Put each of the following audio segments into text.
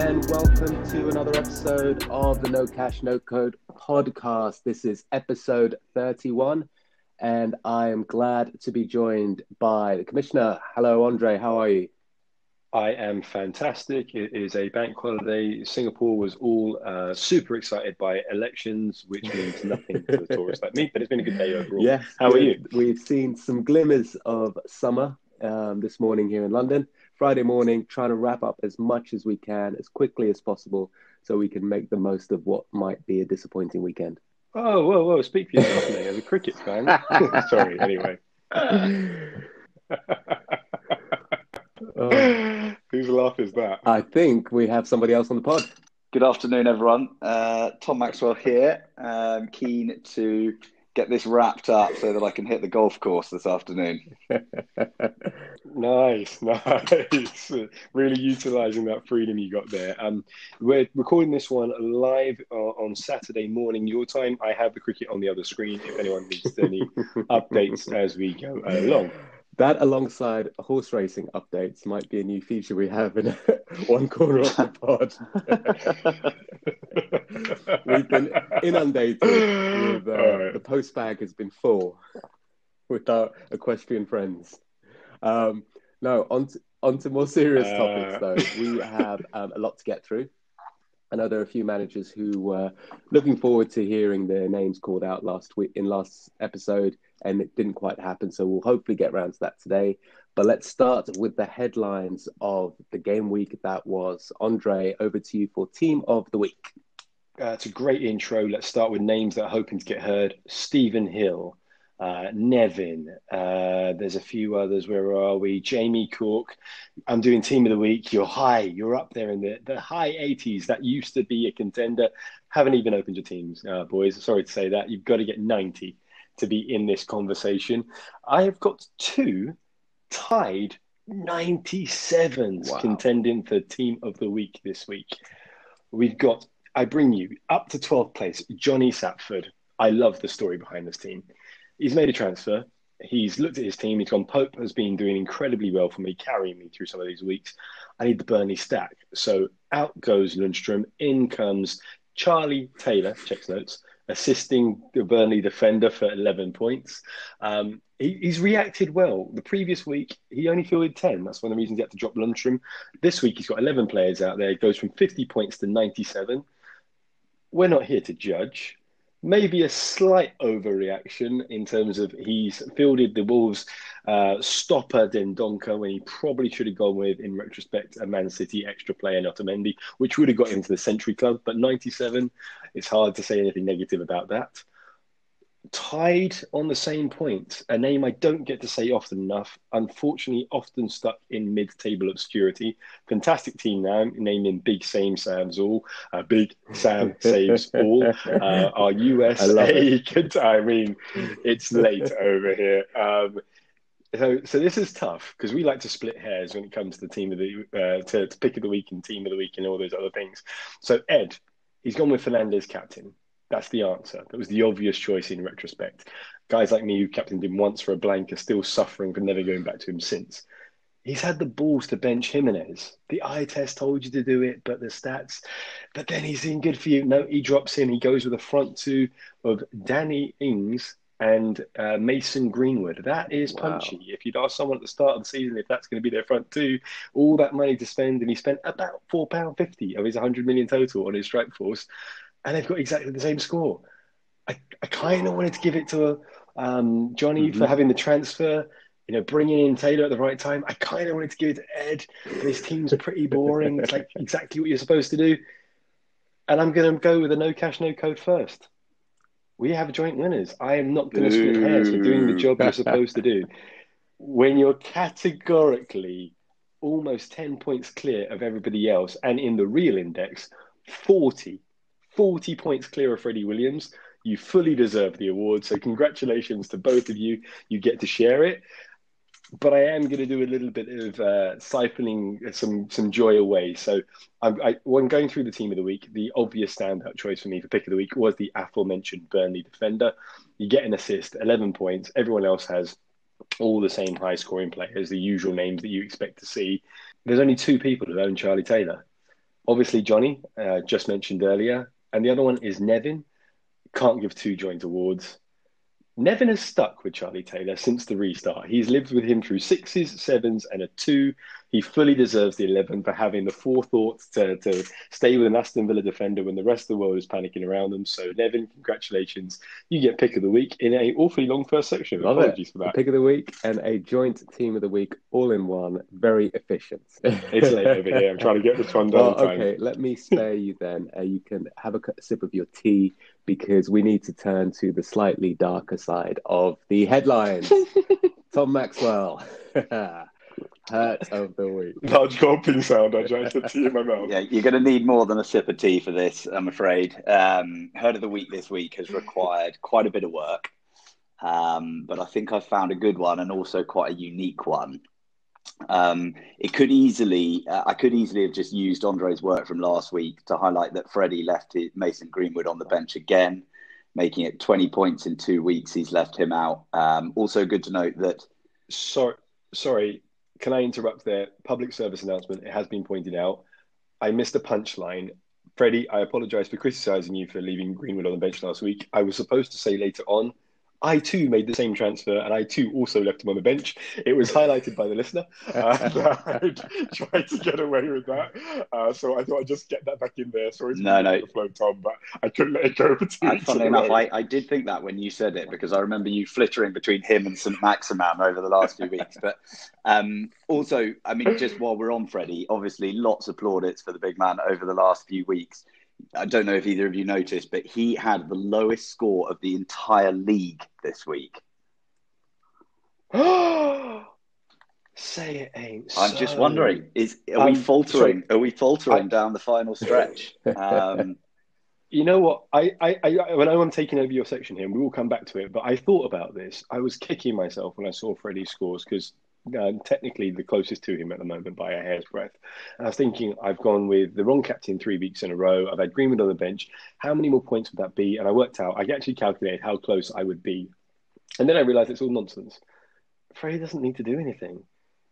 and welcome to another episode of the No Cash No Code podcast. This is episode 31, and I am glad to be joined by the commissioner. Hello, Andre. How are you? I am fantastic. It is a bank holiday. Singapore was all uh, super excited by elections, which means nothing to the tourists like me, but it's been a good day overall. Yeah. How are you? We've seen some glimmers of summer um, this morning here in London. Friday morning, trying to wrap up as much as we can as quickly as possible so we can make the most of what might be a disappointing weekend. Oh, whoa, whoa. Speak for yourself, mate. As a cricket fan. Sorry, anyway. Oh, Whose laugh is that? I think we have somebody else on the pod. Good afternoon, everyone. Uh, Tom Maxwell here. Um, keen to get this wrapped up so that I can hit the golf course this afternoon. Nice, nice. really utilising that freedom you got there. Um, we're recording this one live uh, on Saturday morning, your time. I have the cricket on the other screen if anyone needs any updates as we go along. That, alongside horse racing updates, might be a new feature we have in one corner of the pod. We've been inundated with uh, right. the post bag has been full with our equestrian friends. Um, no, on to, on to more serious Uh. topics though. We have um, a lot to get through. I know there are a few managers who were looking forward to hearing their names called out last week in last episode, and it didn't quite happen. So we'll hopefully get around to that today. But let's start with the headlines of the game week that was. Andre, over to you for team of the week. Uh, it's a great intro. Let's start with names that are hoping to get heard. Stephen Hill, uh, Nevin. Uh, there's a few others. Where are we? Jamie Cook. I'm doing team of the week. You're high. You're up there in the, the high 80s. That used to be a contender. Haven't even opened your teams, uh, boys. Sorry to say that. You've got to get 90 to be in this conversation. I have got two tied 97s Wow. contending for team of the week this week. We've got, I bring you up to 12th place, Johnny Sapford. I love the story behind this team. He's made a transfer. He's looked at his team. He's gone, Pope has been doing incredibly well for me, carrying me through some of these weeks. I need the Burnley stack. So out goes Lundstram. In comes Charlie Taylor, checks notes, assisting the Burnley defender for 11 points. Um, he, he's reacted well. The previous week, he only fielded 10. That's one of the reasons he had to drop Lundstram. This week, he's got 11 players out there. It goes from 50 points to 97. We're not here to judge. Maybe a slight overreaction in terms of he's fielded the Wolves uh, stopper Dendoncker when he probably should have gone with, in retrospect, a Man City extra player, not Mendy, which would have got him to the Century Club. But 97, it's hard to say anything negative about that. Tied on the same point, a name I don't get to say often enough, unfortunately, often stuck in mid table obscurity. Fantastic team now, naming Big Sam Saves All. Uh, Big Sam Saves All. Uh, our I USA. I mean, it's late over here. Um, so, so this is tough because we like to split hairs when it comes to the team of the uh, to, to pick of the week and team of the week and all those other things. So Ed, he's gone with Fernandes captain. That's the answer. That was the obvious choice in retrospect. Guys like me who captained him once for a blank are still suffering for never going back to him since. He's had the balls to bench Jimenez. The eye test told you to do it, but the stats. But then he's in good for you. No, he drops in. He goes with a front two of Danny Ings and uh, Mason Greenwood. That is Wow. punchy. If you'd asked someone at the start of the season if that's going to be their front two, all that money to spend, and he spent about four pound fifty of his 100 million total on his strike force, and they've got exactly the same score. I, I kind of wanted to give it to um, Johnny for Mhm. having the transfer. You know, bringing in Taylor at the right time. I kind of wanted to give it to Ed, but his team's pretty boring. It's like exactly what you're supposed to do. And I'm going to go with a no cash, no code first. We have joint winners. I am not going to split hairs for doing the job you're supposed to do. When you're categorically almost 10 points clear of everybody else, and in the real index, 40, 40 points clear of Freddie Williams, you fully deserve the award. So, congratulations to both of you. You get to share it. But I am going to do a little bit of uh, siphoning some some joy away. So, I, I, when going through the team of the week, the obvious standout choice for me for pick of the week was the aforementioned Burnley defender. You get an assist, 11 points. Everyone else has all the same high scoring players, the usual names that you expect to see. There's only two people who own Charlie Taylor. Obviously, Johnny, uh, just mentioned earlier. And the other one is Nevin. Can't give two joint awards. Nevin has stuck with Charlie Taylor since the restart. He's lived with him through sixes, sevens, and a two. He fully deserves the 11 for having the forethought to, to stay with an Aston Villa defender when the rest of the world is panicking around them. So, Nevin, congratulations. You get pick of the week in a awfully long first section. Love Apologies it. for that. Pick of the week and a joint team of the week all in one. Very efficient. It's late over here. I'm trying to get this one done. Well, okay, let me spare you then. Uh, you can have a sip of your tea because we need to turn to the slightly darker side of the headlines. Tom Maxwell, hurt of the week. Large gulping sound. I drank the tea in my mouth. Yeah, you're going to need more than a sip of tea for this, I'm afraid. Um, Heard of the week this week has required quite a bit of work, um, but I think I've found a good one and also quite a unique one. Um, it could easily, uh, I could easily have just used Andre's work from last week to highlight that Freddie left Mason Greenwood on the bench again, making it 20 points in two weeks. He's left him out. Um, also, good to note that Sorry, sorry. Can I interrupt there? Public service announcement. It has been pointed out. I missed a punchline. Freddie, I apologise for criticising you for leaving Greenwood on the bench last week. I was supposed to say later on, I too made the same transfer and I too also left him on the bench. It was highlighted by the listener. And I tried to get away with that. Uh, so I thought I'd just get that back in there. Sorry to No, no. the flow, Tom, but I couldn't let it go for two And funnily enough. I, I did think that when you said it because I remember you flittering between him and St Maximin over the last few weeks. But um, also, I mean, just while we're on Freddie, obviously lots of plaudits for the big man over the last few weeks. I don't know if either of you noticed, but he had the lowest score of the entire league this week. Say it ain't. I'm just wondering: is are we Um, faltering? Are we faltering I- down the final stretch? Um, You know what? I, I, I, when I'm taking over your section here, and we will come back to it. But I thought about this. I was kicking myself when I saw Freddie's scores because uh, technically the closest to him at the moment by a hair's breadth. And I was thinking, I've gone with the wrong captain three weeks in a row. I've had Greenwood on the bench. How many more points would that be? And I worked out. I actually calculated how close I would be, and then I realised it's all nonsense. Freddie doesn't need to do anything.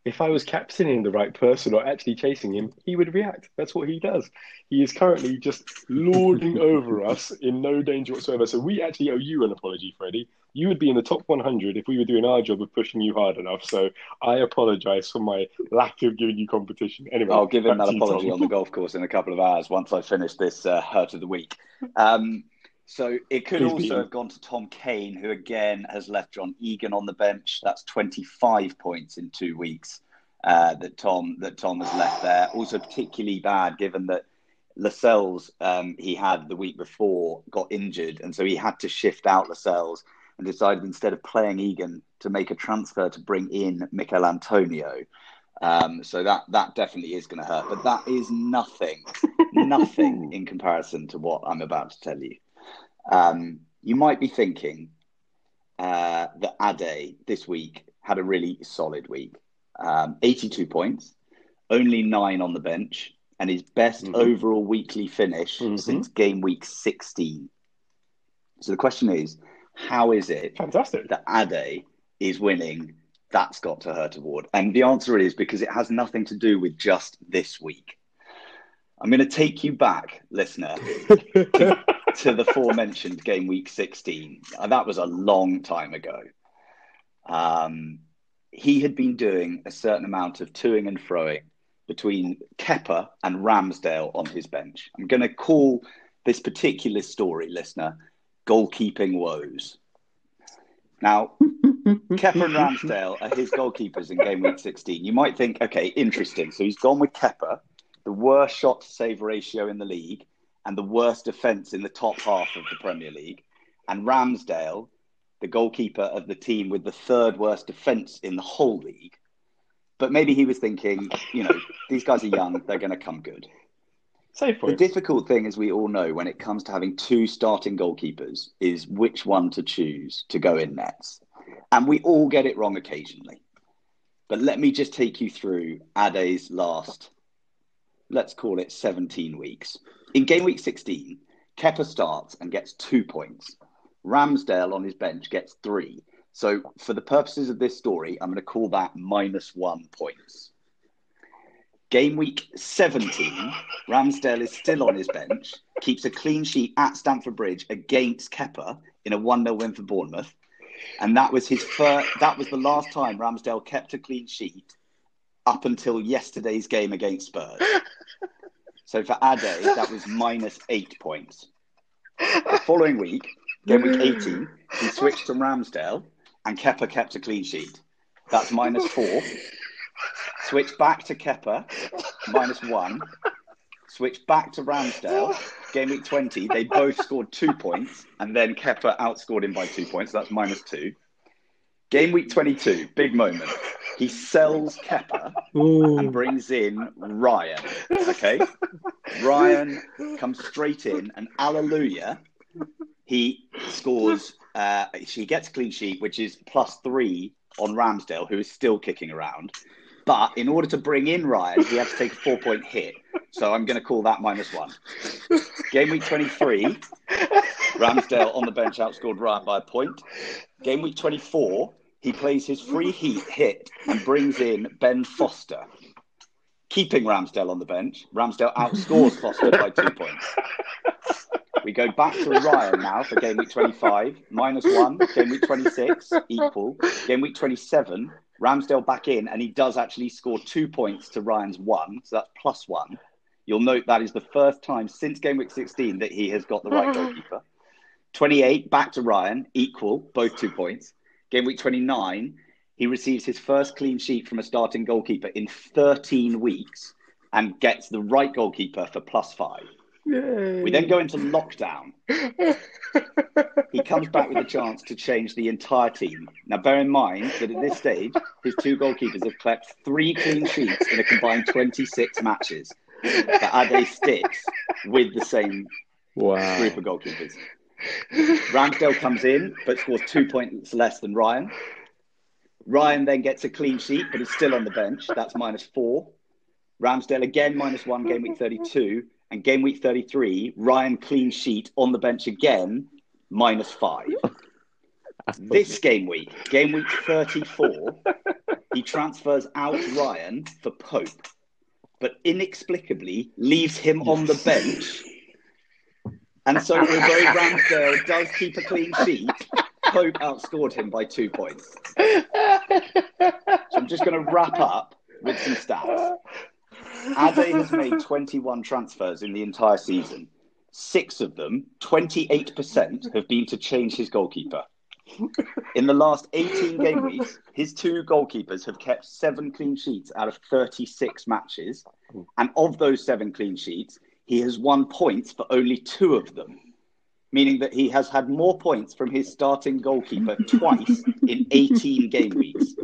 If I was captaining the right person or actually chasing him, he would react. That's what he does. He is currently just lording over us in no danger whatsoever. So we actually owe you an apology, Freddie. You would be in the top 100 if we were doing our job of pushing you hard enough. So I apologise for my lack of giving you competition. Anyway, I'll give him that apology Tom. on the golf course in a couple of hours once I finish this uh, hurt of the week. Um, so it could Please also do. have gone to Tom Kane, who again has left John Egan on the bench. That's 25 points in two weeks uh, that Tom that Tom has left there. Also particularly bad given that Lascelles um, he had the week before got injured, and so he had to shift out Lascelles and decided instead of playing Egan to make a transfer to bring in Michail Antonio. Um, so that that definitely is going to hurt, but that is nothing, nothing in comparison to what I'm about to tell you. Um, you might be thinking uh, that Ade this week had a really solid week. Um, 82 points, only nine on the bench, and his best Mhm. overall weekly finish Mhm. since game week 16. So the question is, how is it Fantastic. that Ade is winning That's Got to Hurt award? And the answer is because it has nothing to do with just this week. I'm going to take you back, listener, to the aforementioned game week 16. Uh, That was a long time ago. Um, he had been doing a certain amount of toing and froing between Kepa and Ramsdale on his bench. I'm going to call this particular story, listener, goalkeeping woes. Now, Kepa and Ramsdale are his goalkeepers in game week 16. You might think, okay, interesting. So he's gone with Kepa, the worst shot to save ratio in the league and the worst defence in the top half of the Premier League, and Ramsdale, the goalkeeper of the team with the third worst defence in the whole league. But maybe he was thinking, you know, these guys are young, they're going to come good. Safe The difficult thing, as we all know, when it comes to having two starting goalkeepers, is which one to choose to go in nets. And we all get it wrong occasionally. But let me just take you through Ade's last, let's call it 17 weeks. In game week 16, Kepa starts and gets two points. Ramsdale on his bench gets three. So, for the purposes of this story, I'm going to call that minus one points. Game week 17, Ramsdale is still on his bench, keeps a clean sheet at Stamford Bridge against Kepa in a 1 0 win for Bournemouth. And that was his first, that was the last time Ramsdale kept a clean sheet up until yesterday's game against Spurs. So for Ade, that was minus eight points. The following week, game week 18, he switched to Ramsdale and Kepa kept a clean sheet. That's minus four. Switch back to Kepa, minus one. Switch back to Ramsdale. Game week 20, they both scored two points, and then Kepa outscored him by two points. So That's minus two. Game week 22, big moment. He sells Kepa and brings in Ryan. Okay? Ryan comes straight in, and hallelujah, he scores. Uh, he gets a clean sheet, which is plus three on Ramsdale, who is still kicking around. But in order to bring in Ryan, he has to take a four point hit. So I'm going to call that minus one. Game week 23, Ramsdale on the bench outscored Ryan by a point. Game week 24, he plays his free heat hit and brings in Ben Foster, keeping Ramsdale on the bench. Ramsdale outscores Foster by two points. We go back to Ryan now for game week 25, minus one. Game week 26, equal. Game week 27, Ramsdale back in, and he does actually score two points to Ryan's one, so that's plus one. You'll note that is the first time since game week 16 that he has got the right goalkeeper. 28, back to Ryan, equal, both two points. Game week 29, he receives his first clean sheet from a starting goalkeeper in 13 weeks and gets the right goalkeeper for plus five. Yay. We then go into lockdown. he comes back with a chance to change the entire team. Now, bear in mind that at this stage, his two goalkeepers have kept three clean sheets in a combined 26 matches. But Ade sticks with the same Wow. group of goalkeepers. Ramsdale comes in, but scores two points less than Ryan. Ryan then gets a clean sheet, but is still on the bench. That's minus four. Ramsdale again minus one, game week 32. And game week 33, Ryan clean sheet on the bench again, minus five. This game week, game week 34, he transfers out Ryan for Pope, but inexplicably leaves him on the bench. And so, although Ramsdale does keep a clean sheet, Pope outscored him by two points. So I'm just going to wrap up with some stats. Ade has made 21 transfers in the entire season. Six of them, 28%, have been to change his goalkeeper. In the last 18 game weeks, his two goalkeepers have kept seven clean sheets out of 36 matches. And of those seven clean sheets, he has won points for only two of them, meaning that he has had more points from his starting goalkeeper twice in 18 game weeks.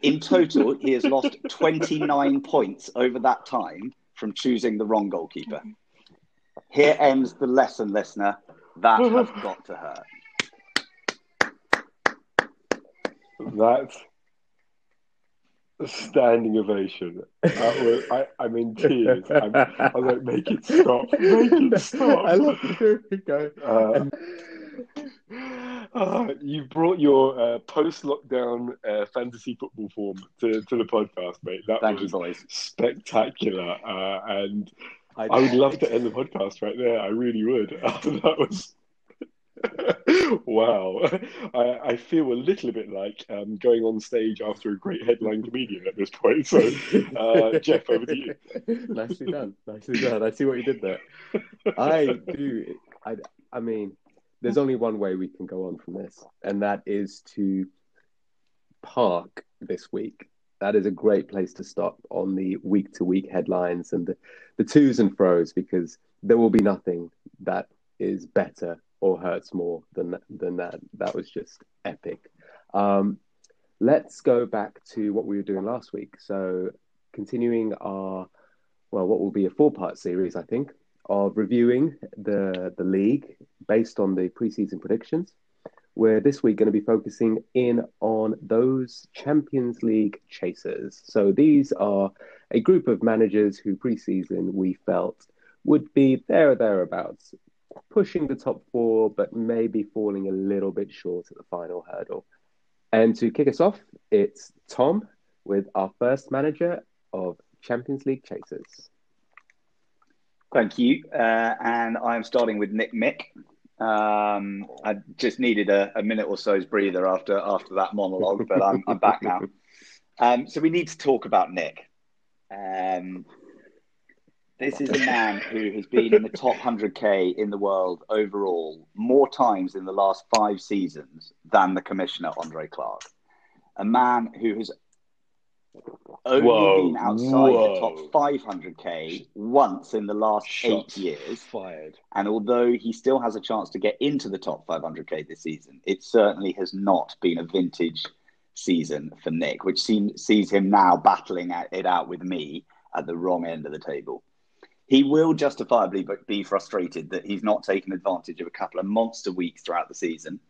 In total, he has lost 29 points over that time from choosing the wrong goalkeeper. Here ends the lesson, listener. That has got to hurt. That's standing ovation. That was, I, I'm in tears. I'm, I was like, make it stop. Make it stop. I love it. Here we go. Uh, uh, you brought your uh, post-lockdown uh, fantasy football form to, to the podcast, mate. That Thank you, was boys. spectacular, uh, and I would love to end the podcast right there. I really would. that was wow. I, I feel a little bit like um, going on stage after a great headline comedian at this point. So, uh, Jeff, over to you. Nicely done. Nicely done. I see what you did there. I do. I, I mean, there's only one way we can go on from this, and that is to park this week. That is a great place to stop on the week to week headlines and the, the twos and fro's because there will be nothing that is better or hurts more than than that. That was just epic. Um, let's go back to what we were doing last week. So, continuing our well, what will be a four part series, I think, of reviewing the the league based on the preseason predictions. We're this week going to be focusing in on those Champions League chasers. So these are a group of managers who preseason we felt would be there or thereabouts, pushing the top four, but maybe falling a little bit short at the final hurdle. And to kick us off, it's Tom with our first manager of Champions League chasers. Thank you. Uh, and I'm starting with Nick Mick. Um, I just needed a, a, minute or so's breather after after that monologue, but I'm, I'm back now. Um, so we need to talk about Nick. Um, this is a man who has been in the top 100k in the world overall more times in the last five seasons than the commissioner Andre Clark. A man who has only whoa, been outside whoa. the top 500k once in the last Shots eight years. Fired. And although he still has a chance to get into the top 500k this season, it certainly has not been a vintage season for Nick, which seems, sees him now battling it out with me at the wrong end of the table. He will justifiably be frustrated that he's not taken advantage of a couple of monster weeks throughout the season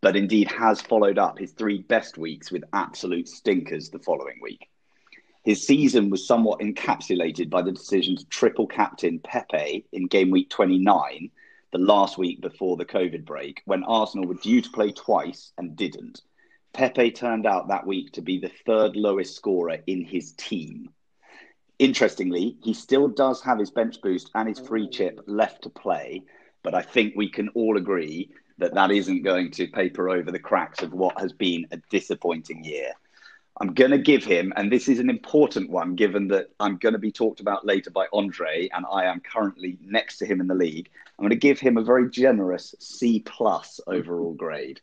but indeed has followed up his three best weeks with absolute stinkers the following week. His season was somewhat encapsulated by the decision to triple captain Pepe in game week 29, the last week before the COVID break, when Arsenal were due to play twice and didn't. Pepe turned out that week to be the third lowest scorer in his team. Interestingly, he still does have his bench boost and his free oh. chip left to play, but I think we can all agree that that isn't going to paper over the cracks of what has been a disappointing year. I'm going to give him, and this is an important one given that I'm going to be talked about later by Andre, and I am currently next to him in the league. I'm going to give him a very generous C plus overall grade.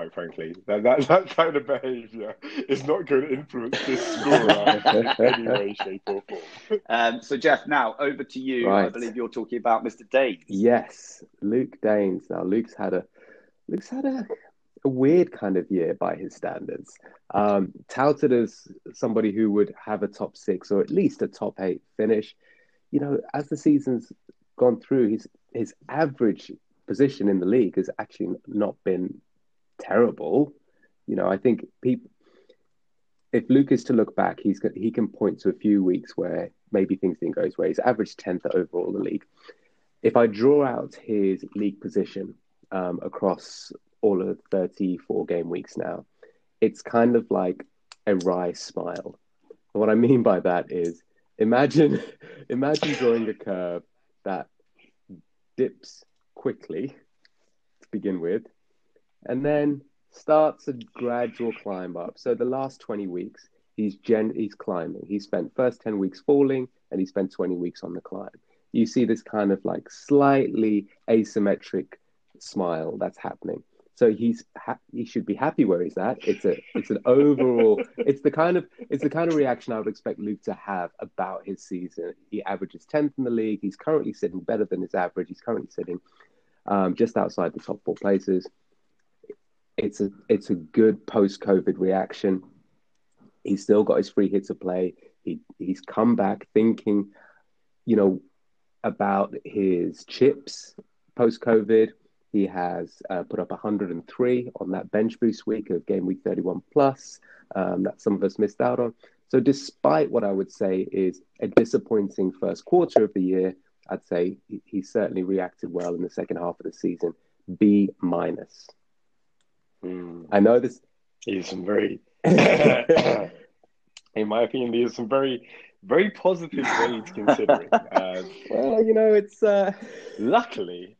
Quite frankly, that, that, that kind of behaviour is not going to influence this score in any way, shape, or form. Um, so, Jeff, now over to you. Right. I believe you're talking about Mr. Daines. Yes, Luke Danes. Now, Luke's had a Luke's had a, a weird kind of year by his standards. Um, touted as somebody who would have a top six or at least a top eight finish. You know, as the season's gone through, his his average position in the league has actually not been terrible. You know, I think people, if Luke is to look back, he's he can point to a few weeks where maybe things didn't go his way. He's averaged tenth overall in the league. If I draw out his league position um, across all of 34 game weeks now, it's kind of like a wry smile. And what I mean by that is imagine imagine drawing a curve that dips quickly to begin with and then starts a gradual climb up. So the last 20 weeks, he's gen- he's climbing. He spent first 10 weeks falling, and he spent 20 weeks on the climb. You see this kind of like slightly asymmetric smile that's happening. So he's ha- he should be happy where he's at. It's a it's an overall it's the kind of it's the kind of reaction I would expect Luke to have about his season. He averages tenth in the league. He's currently sitting better than his average. He's currently sitting um, just outside the top four places it's a it's a good post COVID reaction. He's still got his free hit to play. He he's come back thinking, you know, about his chips post COVID. He has uh, put up 103 on that bench boost week of game week 31 plus um, that some of us missed out on. So, despite what I would say is a disappointing first quarter of the year, I'd say he, he certainly reacted well in the second half of the season. B minus. Mm. I know this. These some very, in my opinion, these are some very, very positive grades considering. Uh, well, you know, it's uh... luckily,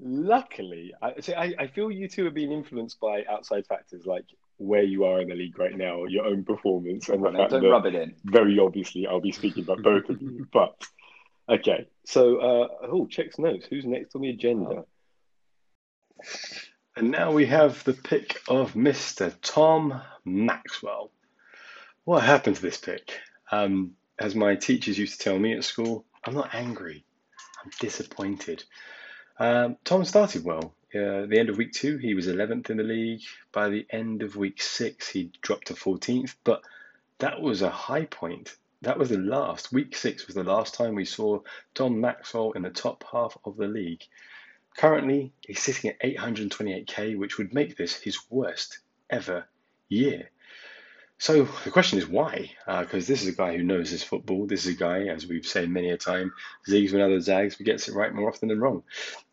luckily, I see. I, I feel you two are being influenced by outside factors like where you are in the league right now, your own performance, and the fact don't that rub it in. Very obviously, I'll be speaking about both of you, but. Okay, so uh, oh, checks notes. Who's next on the agenda? Oh. And now we have the pick of Mr. Tom Maxwell. What happened to this pick? Um, as my teachers used to tell me at school, I'm not angry, I'm disappointed. Um, Tom started well. Uh, the end of week two, he was 11th in the league. By the end of week six, he dropped to 14th, but that was a high point. That was the last. Week six was the last time we saw Tom Maxwell in the top half of the league. Currently, he's sitting at 828k, which would make this his worst ever year. So the question is why? Because uh, this is a guy who knows his football. This is a guy, as we've said many a time, zigs when others zags, but gets it right more often than wrong.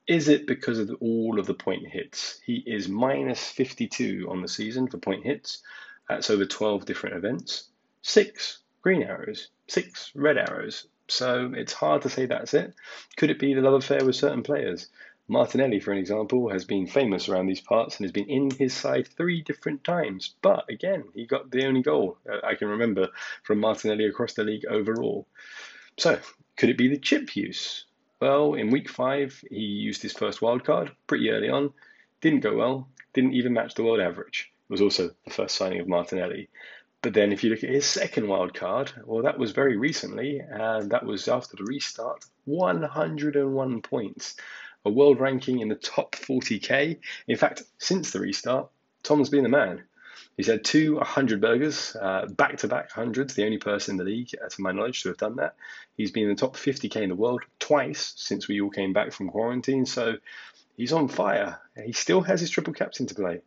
Is it because of all of the point hits? He is minus 52 on the season for point hits. That's over 12 different events. Six green arrows, six red arrows. So it's hard to say that's it. Could it be the love affair with certain players? Martinelli, for an example, has been famous around these parts and has been in his side three different times. But again, he got the only goal uh, I can remember from Martinelli across the league overall. So, could it be the chip use? Well, in week five, he used his first wild card pretty early on. Didn't go well, didn't even match the world average. It was also the first signing of Martinelli. But then, if you look at his second wild card, well, that was very recently, and that was after the restart 101 points a world ranking in the top 40k. In fact, since the restart, Tom's been the man. He's had two 100 burgers, back to back hundreds, the only person in the league, uh, to my knowledge, to have done that. He's been in the top 50k in the world twice since we all came back from quarantine. So he's on fire. He still has his triple captain to play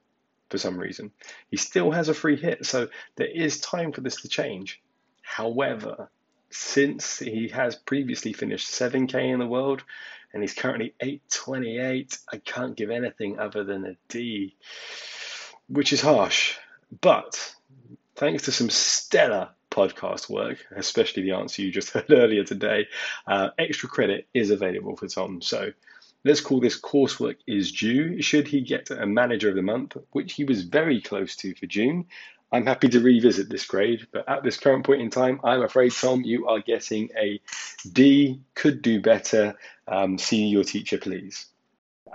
for some reason. He still has a free hit. So there is time for this to change. However, since he has previously finished 7k in the world, and he's currently 828. I can't give anything other than a D, which is harsh. But thanks to some stellar podcast work, especially the answer you just heard earlier today, uh, extra credit is available for Tom. So let's call this coursework is due. Should he get a manager of the month, which he was very close to for June, I'm happy to revisit this grade, but at this current point in time, I'm afraid, Tom, you are getting a D, could do better. Um, see your teacher, please.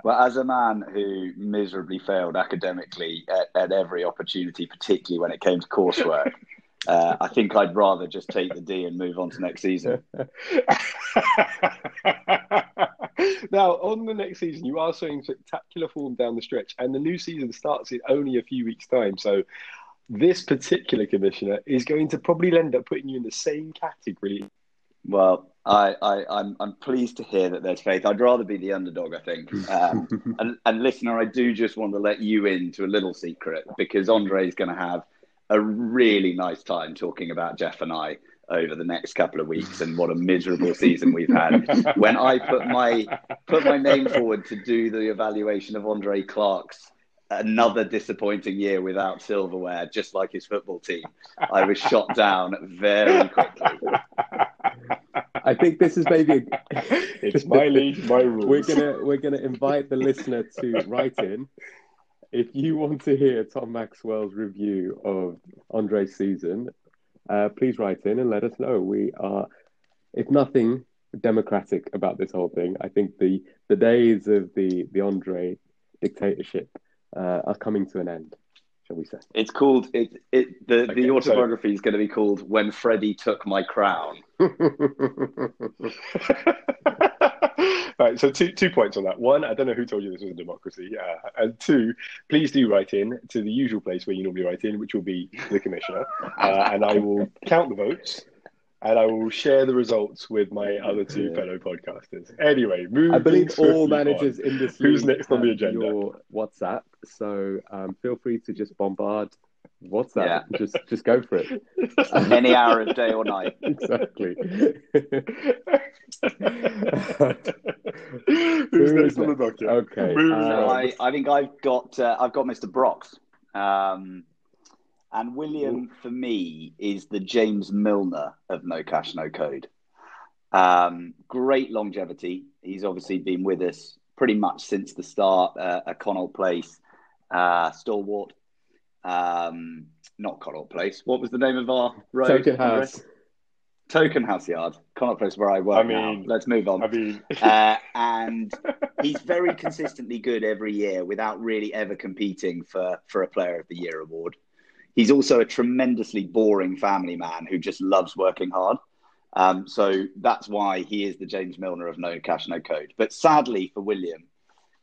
Well, as a man who miserably failed academically at, at every opportunity, particularly when it came to coursework, uh, I think I'd rather just take the D and move on to next season. now, on the next season, you are showing spectacular form down the stretch, and the new season starts in only a few weeks' time. So this particular commissioner is going to probably end up putting you in the same category. Well, I, I, I'm, I'm pleased to hear that there's faith. I'd rather be the underdog, I think. Um, and, and listener, I do just want to let you into a little secret because Andre is going to have a really nice time talking about Jeff and I over the next couple of weeks and what a miserable season we've had. When I put my put my name forward to do the evaluation of Andre Clark's another disappointing year without silverware, just like his football team. I was shot down very quickly. I think this is maybe. it's my league, my rules. We're gonna we're gonna invite the listener to write in. If you want to hear Tom Maxwell's review of Andre's season, uh, please write in and let us know. We are, if nothing, democratic about this whole thing. I think the the days of the the Andre dictatorship uh, are coming to an end, shall we say? It's called it. It the okay, the autobiography so... is going to be called "When Freddie Took My Crown." right, so two two points on that. One, I don't know who told you this was a democracy, uh, and two, please do write in to the usual place where you normally write in, which will be the commissioner, uh, and I will count the votes and I will share the results with my other two yeah. fellow podcasters. Anyway, I believe all managers on. in this. Who's next on the agenda? Your WhatsApp. So um, feel free to just bombard WhatsApp. Yeah. Just just go for it. Any hour of day or night. exactly. Who's next on the docket? Okay. Um, so I, I think I've got uh, I've got Mr. Brox. Um, and William, for me, is the James Milner of No Cash, No Code. Um, great longevity. He's obviously been with us pretty much since the start uh, at Connaught Place, uh, Stalwart. Um, not Connaught Place. What was the name of our road? Token House. Token House Yard, Connaught Place, where I work I mean, now. Let's move on. I mean, uh, and he's very consistently good every year without really ever competing for for a Player of the Year award. He's also a tremendously boring family man who just loves working hard. Um, so that's why he is the James Milner of no cash, no code. But sadly for William,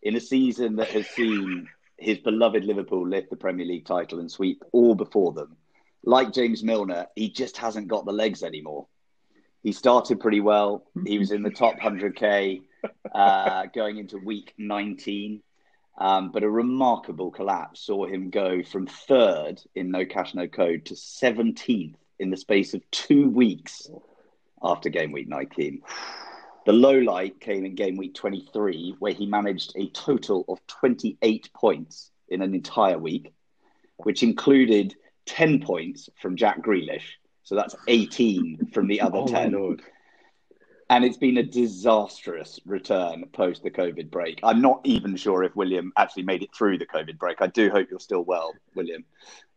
in a season that has seen his beloved Liverpool lift the Premier League title and sweep all before them, like James Milner, he just hasn't got the legs anymore. He started pretty well. He was in the top 100k uh, going into week 19. Um, but a remarkable collapse saw him go from third in No Cash No Code to 17th in the space of two weeks after game week 19. The low light came in game week 23, where he managed a total of 28 points in an entire week, which included 10 points from Jack Grealish. So that's 18 from the other Oh my 10. And it's been a disastrous return post the COVID break. I'm not even sure if William actually made it through the COVID break. I do hope you're still well, William.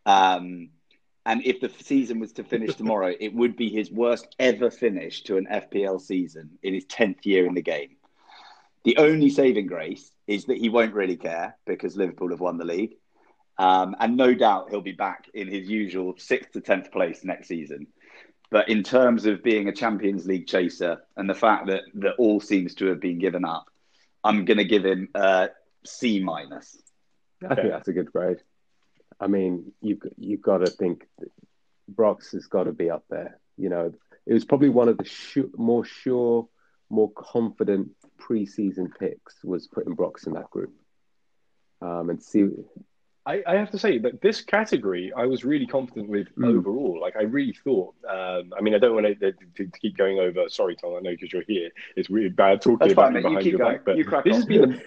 Um, and if the season was to finish tomorrow, it would be his worst ever finish to an FPL season in his 10th year in the game. The only saving grace is that he won't really care because Liverpool have won the league. Um, and no doubt he'll be back in his usual sixth to 10th place next season. But in terms of being a Champions League chaser and the fact that, that all seems to have been given up, I'm going to give him a C minus. I think that's a good grade. I mean, you've you've got to think Brox has got to be up there. You know, it was probably one of the su- more sure, more confident preseason picks was putting Brox in that group. Um, and see, I, I have to say that this category I was really confident with Mm. overall. Like I really thought. Um, I mean, I don't want to, to, to keep going over. Sorry, Tom. I know because you're here. It's really bad talking That's about fine, you mate. You behind keep your going. back. But You this on. has been the,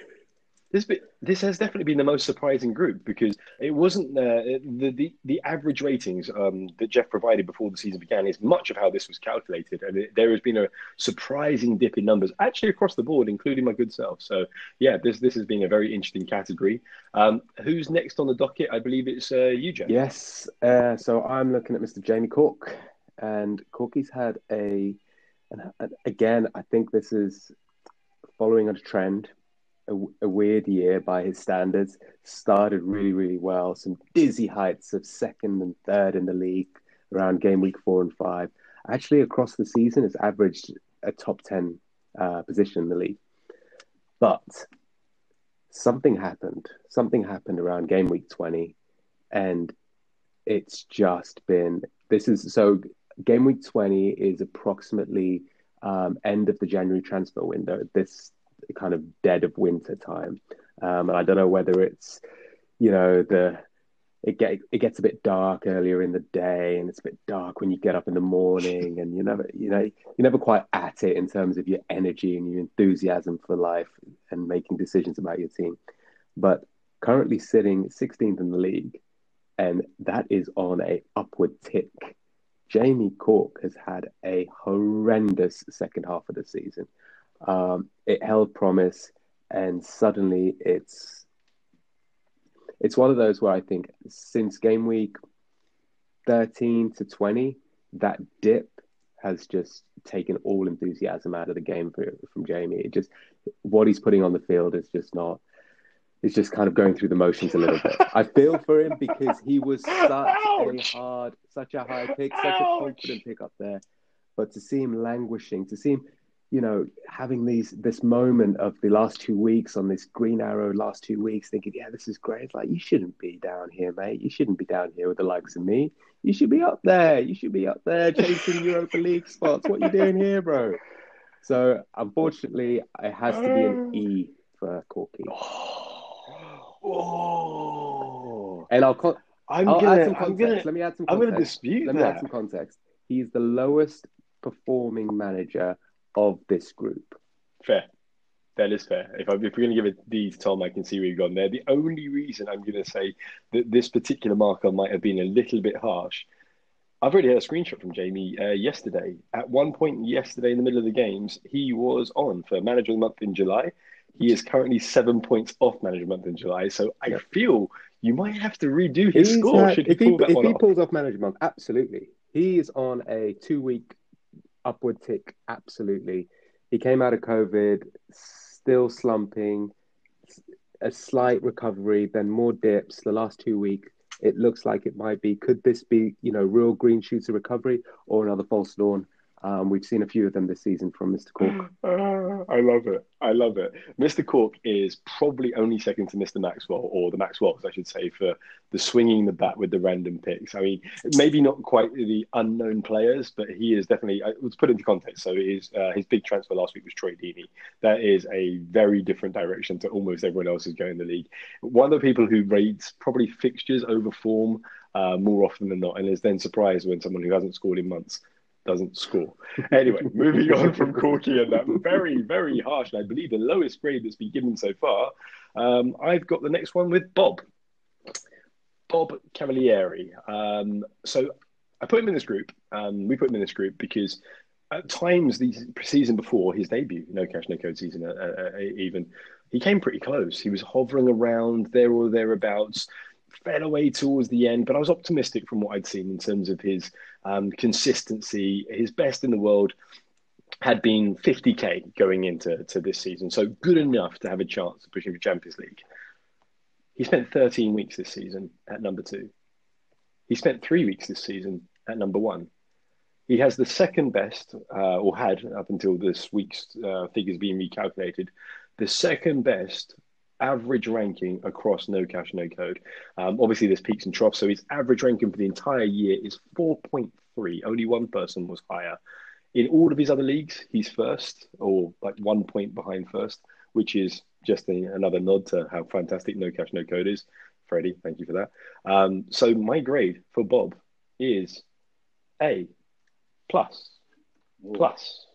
this bit, this has definitely been the most surprising group because it wasn't uh, the, the the average ratings um, that Jeff provided before the season began is much of how this was calculated, and it, there has been a surprising dip in numbers actually across the board, including my good self. So yeah, this this has been a very interesting category. Um, who's next on the docket? I believe it's uh, you, Jeff. yes. Uh, so I'm looking at Mr. Jamie Cork, and Corky's had a, and again, I think this is following on a trend. A, a weird year by his standards. Started really, really well. Some dizzy heights of second and third in the league around game week four and five. Actually, across the season, has averaged a top 10 uh, position in the league. But something happened. Something happened around game week 20. And it's just been this is so game week 20 is approximately um, end of the January transfer window, this kind of dead of winter time. Um, and I don't know whether it's, you know, the it get it gets a bit dark earlier in the day and it's a bit dark when you get up in the morning and you never you know you're never quite at it in terms of your energy and your enthusiasm for life and making decisions about your team. But currently sitting 16th in the league and that is on a upward tick. Jamie cork has had a horrendous second half of the season um, it held promise and suddenly it's it's one of those where I think since game week 13 to 20, that dip has just taken all enthusiasm out of the game for, from Jamie. It just what he's putting on the field is just not. It's just kind of going through the motions a little bit. I feel for him because he was such Ouch. a hard, such a high pick, such a Ouch. confident pick up there. But to see him languishing, to see him you know, having these this moment of the last two weeks on this green arrow last two weeks, thinking, yeah, this is great. It's like you shouldn't be down here, mate. You shouldn't be down here with the likes of me. You should be up there. You should be up there chasing Europa League spots. What you doing here, bro? So unfortunately, it has to be an um. E for Corky. Oh, oh. And I'll con- I'm I'll gonna, add some I'm context. gonna, Let me add some I'm gonna dispute Let me add some context. He's the lowest performing manager of this group. Fair. That is fair. If, I, if we're going to give it these, Tom, I can see where you've gone there. The only reason I'm going to say that this particular marker might have been a little bit harsh, I've already had a screenshot from Jamie uh, yesterday. At one point yesterday in the middle of the games, he was on for Manager of the Month in July. He is currently seven points off Manager of the Month in July. So I Yep. feel you might have to redo his He's score. had- Should he if he, pull that if he off? pulls off manager month, absolutely. He is on a two week upward tick, absolutely. He came out of COVID, still slumping, a slight recovery, then more dips. The last two weeks, it looks like it might be. Could this be, you know, real green shoots of recovery or another false dawn? Um, we've seen a few of them this season from Mr. Cork. Ah, I love it. I love it. Mr. Cork is probably only second to Mr. Maxwell, or the Maxwells, I should say, for the swinging the bat with the random picks. I mean, maybe not quite the unknown players, but he is definitely. uh, Let's put into context. So his uh, his big transfer last week was Troy Deeney. That is a very different direction to almost everyone else who's going in the league. One of the people who rates probably fixtures over form uh, more often than not, and is then surprised when someone who hasn't scored in months doesn't score. Anyway, moving on from Corky and that very, very harsh, and I believe the lowest grade that's been given so far. Um, I've got the next one with Bob. Bob Cavalieri. Um, so I put him in this group. Um, we put him in this group because at times the season before his debut, no cash, no code season, uh, uh, uh, even he came pretty close. He was hovering around there or thereabouts, fell away towards the end. But I was optimistic from what I'd seen in terms of his um, consistency. His best in the world had been 50k going into to this season, so good enough to have a chance of pushing for Champions League. He spent 13 weeks this season at number two. He spent three weeks this season at number one. He has the second best, uh, or had up until this week's uh, figures being recalculated, the second best average ranking across no cash, no code. Um, obviously, there's peaks and troughs, so his average ranking for the entire year is 4.3. Only one person was higher. In all of his other leagues, he's first, or like one point behind first, which is just a, another nod to how fantastic no cash, no code is. Freddie, thank you for that. Um, so my grade for Bob is A plus. Plus.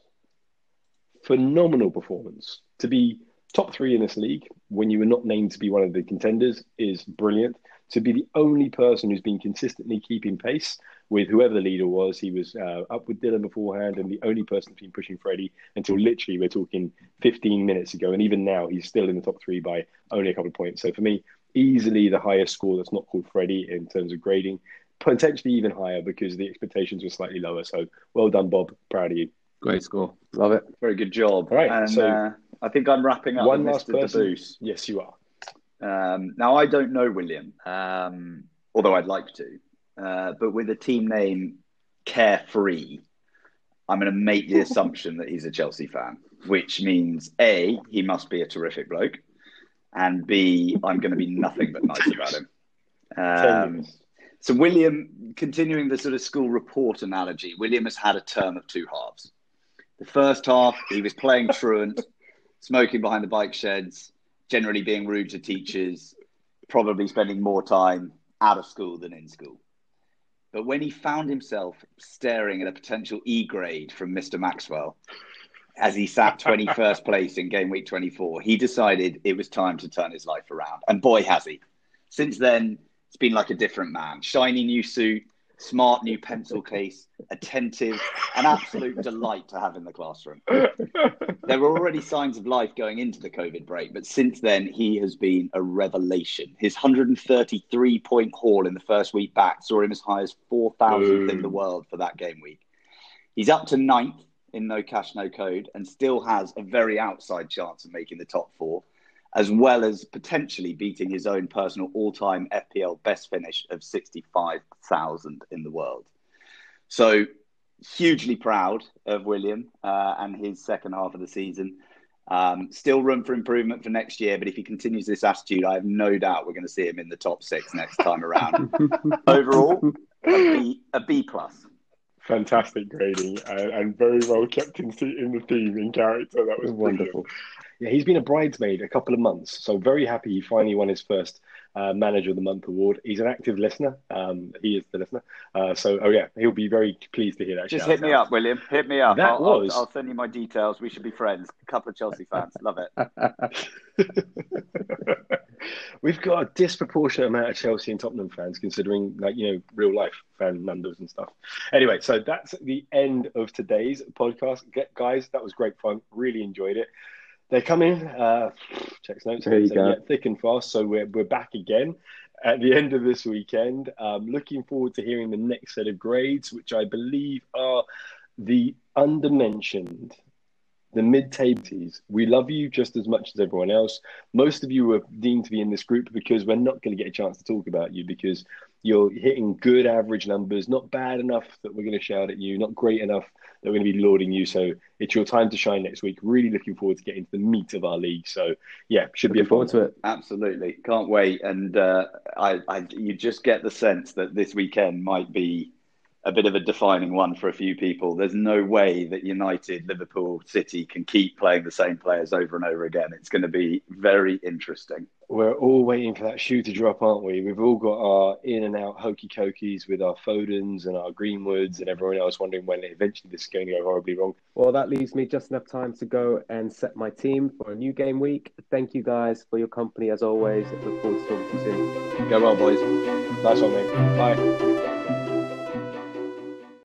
Phenomenal performance. To be top three in this league when you were not named to be one of the contenders is brilliant. To be the only person who's been consistently keeping pace with whoever the leader was, he was uh, up with Dylan beforehand, and the only person who's been pushing Freddie until literally we're talking 15 minutes ago. And even now, he's still in the top three by only a couple of points. So for me, easily the highest score that's not called Freddie in terms of grading, potentially even higher because the expectations were slightly lower. So well done, Bob. Proud of you. Great score. Love it. Very good job. All right, And so- uh, I think I'm wrapping up One last Mr. person. Debuse. Yes, you are. Um, now, I don't know William, um, although I'd like to. Uh, but with a team name Carefree, I'm going to make the assumption that he's a Chelsea fan, which means A, he must be a terrific bloke, and B, I'm going to be nothing but nice about him. Um, so, William, continuing the sort of school report analogy, William has had a term of two halves. The first half, he was playing truant, smoking behind the bike sheds, generally being rude to teachers, probably spending more time out of school than in school. But when he found himself staring at a potential E grade from Mr. Maxwell as he sat 21st place in game week 24, he decided it was time to turn his life around. And boy, has he. Since then, it's been like a different man. Shiny new suit, smart new pencil case, attentive, an absolute delight to have in the classroom. There were already signs of life going into the COVID break, but since then, he has been a revelation. His 133 point haul in the first week back saw him as high as 4,000th in the world for that game week. He's up to ninth in no cash, no code, and still has a very outside chance of making the top four, as well as potentially beating his own personal all time FPL best finish of 65,000 in the world. So, hugely proud of William uh, and his second half of the season. Um, still room for improvement for next year, but if he continues this attitude, I have no doubt we're going to see him in the top six next time around. Overall, a B, a B plus. Fantastic grading and, and very well kept in, in the theme in character. That was Wonderful. Yeah, he's been a bridesmaid a couple of months, so very happy he finally won his first uh, Manager of the Month award. He's an active listener. Um, he is the listener. Uh, so, oh yeah, he'll be very pleased to hear that. Just hit me out. up, William. Hit me up. That I'll, I'll- was- I'll, send you my details. We should be friends. A couple of Chelsea fans. Love it. We've got a disproportionate amount of Chelsea and Tottenham fans, considering like you know real life fan numbers and stuff. Anyway, so that's the end of today's podcast, Get, guys. That was great fun. Really enjoyed it. They're coming. Uh, checks notes. There you So, go. yeah, thick and fast. So we're we're back again at the end of this weekend. Um, looking forward to hearing the next set of grades, which I believe are the undermentioned the mid-tables. We love you just as much as everyone else. Most of you are deemed to be in this group because we're not going to get a chance to talk about you because you're hitting good average numbers, not bad enough that we're going to shout at you, not great enough that we're going to be lauding you. So it's your time to shine next week. Really looking forward to getting to the meat of our league. So yeah, should be a Looking fun forward to it. Absolutely. Can't wait. And uh, I, I, you just get the sense that this weekend might be a bit of a defining one for a few people. There's no way that United, Liverpool, City can keep playing the same players over and over again. It's going to be very interesting. We're all waiting for that shoe to drop, aren't we? We've all got our in and out hokey cokies with our Fodens and our Greenwoods and everyone else wondering when eventually this is going to go horribly wrong. Well, that leaves me just enough time to go and set my team for a new game week. Thank you guys for your company as always. Look forward to talking to you soon. Go well, boys. Nice one, mate. Bye.